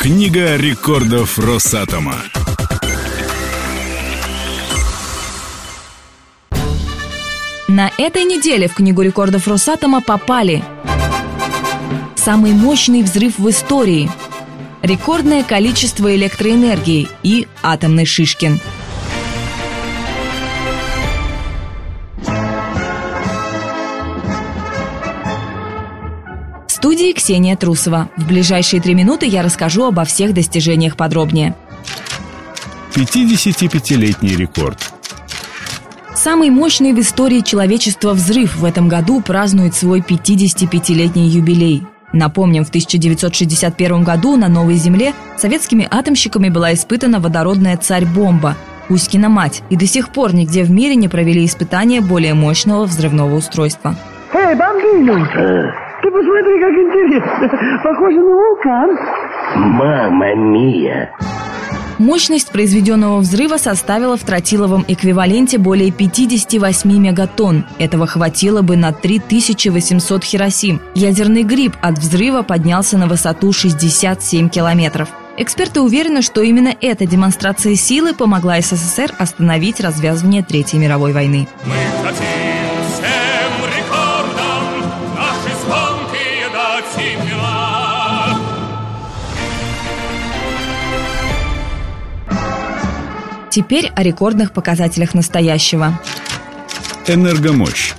Книга рекордов Росатома. На этой неделе в Книгу рекордов Росатома попали Самый мощный взрыв в истории Рекордное количество электроэнергии и атомный Шишкин – студии Ксения Трусова. В ближайшие три минуты я расскажу обо всех достижениях подробнее. 55-летний рекорд. Самый мощный в истории человечества взрыв в этом году празднует свой 55-летний юбилей. Напомним, в 1961 году на Новой Земле советскими атомщиками была испытана водородная царь-бомба – Кузькина мать, и до сих пор нигде в мире не провели испытания более мощного взрывного устройства. Эй, бомбину! Ты посмотри, как интересно. Похоже на вулкан. Мама мия. Мощность произведенного взрыва составила в тротиловом эквиваленте более 58 мегатонн. Этого хватило бы на 3800 Хиросим. Ядерный гриб от взрыва поднялся на высоту 67 километров. Эксперты уверены, что именно эта демонстрация силы помогла СССР остановить развязывание Третьей мировой войны. Мы Теперь о рекордных показателях настоящего. Энергомощь.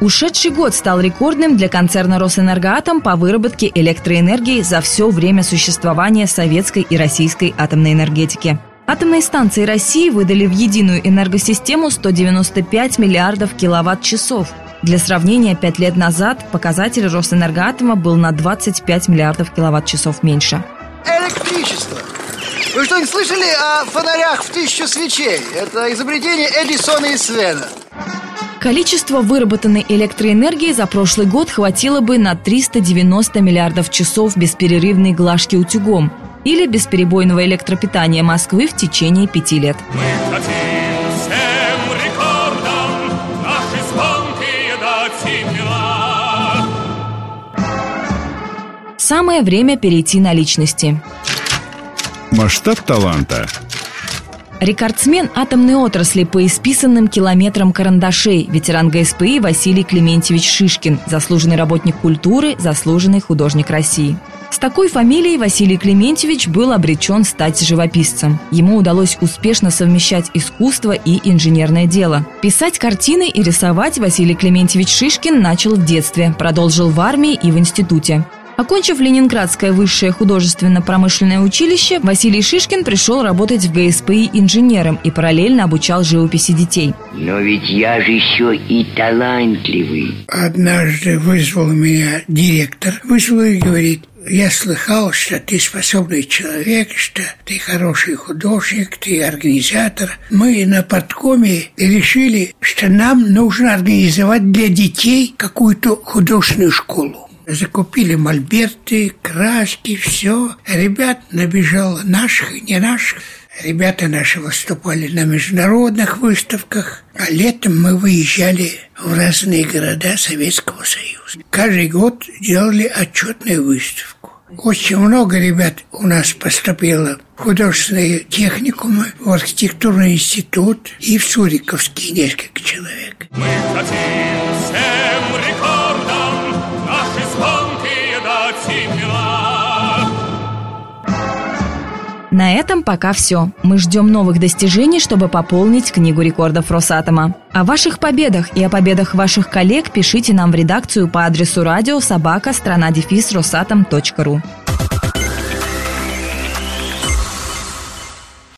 Ушедший год стал рекордным для концерна «Росэнергоатом» по выработке электроэнергии за все время существования советской и российской атомной энергетики. Атомные станции России выдали в единую энергосистему 195 миллиардов киловатт-часов. Для сравнения, пять лет назад показатель Росэнергоатома был на 25 миллиардов киловатт-часов меньше. Вы что, не слышали о фонарях в тысячу свечей? Это изобретение Эдисона и Свена. Количество выработанной электроэнергии за прошлый год хватило бы на 390 миллиардов часов бесперерывной глажки утюгом или бесперебойного электропитания Москвы в течение пяти лет. Мы хотим всем рекордам наши звонкие дать Самое время перейти на личности. Масштаб таланта. Рекордсмен атомной отрасли по исписанным километрам карандашей, ветеран ГСПИ Василий Клементьевич Шишкин, заслуженный работник культуры, заслуженный художник России. С такой фамилией Василий Клементьевич был обречен стать живописцем. Ему удалось успешно совмещать искусство и инженерное дело. Писать картины и рисовать Василий Клементьевич Шишкин начал в детстве, продолжил в армии и в институте. Окончив Ленинградское высшее художественно-промышленное училище, Василий Шишкин пришел работать в ГСПИ инженером и параллельно обучал живописи детей. Но ведь я же еще и талантливый. Однажды вызвал меня директор, вызвал и говорит, я слыхал, что ты способный человек, что ты хороший художник, ты организатор. Мы на подкоме решили, что нам нужно организовать для детей какую-то художественную школу. Закупили мольберты, краски, все. Ребят набежало наших и не наших. Ребята наши выступали на международных выставках, а летом мы выезжали в разные города Советского Союза. Каждый год делали отчетную выставку. Очень много ребят у нас поступило в художественные техникумы, в архитектурный институт и в Суриковский несколько человек. Мы хотим На этом пока все. Мы ждем новых достижений, чтобы пополнить книгу рекордов Росатома. О ваших победах и о победах ваших коллег пишите нам в редакцию по адресу радио собака страна дефис росатом.ру.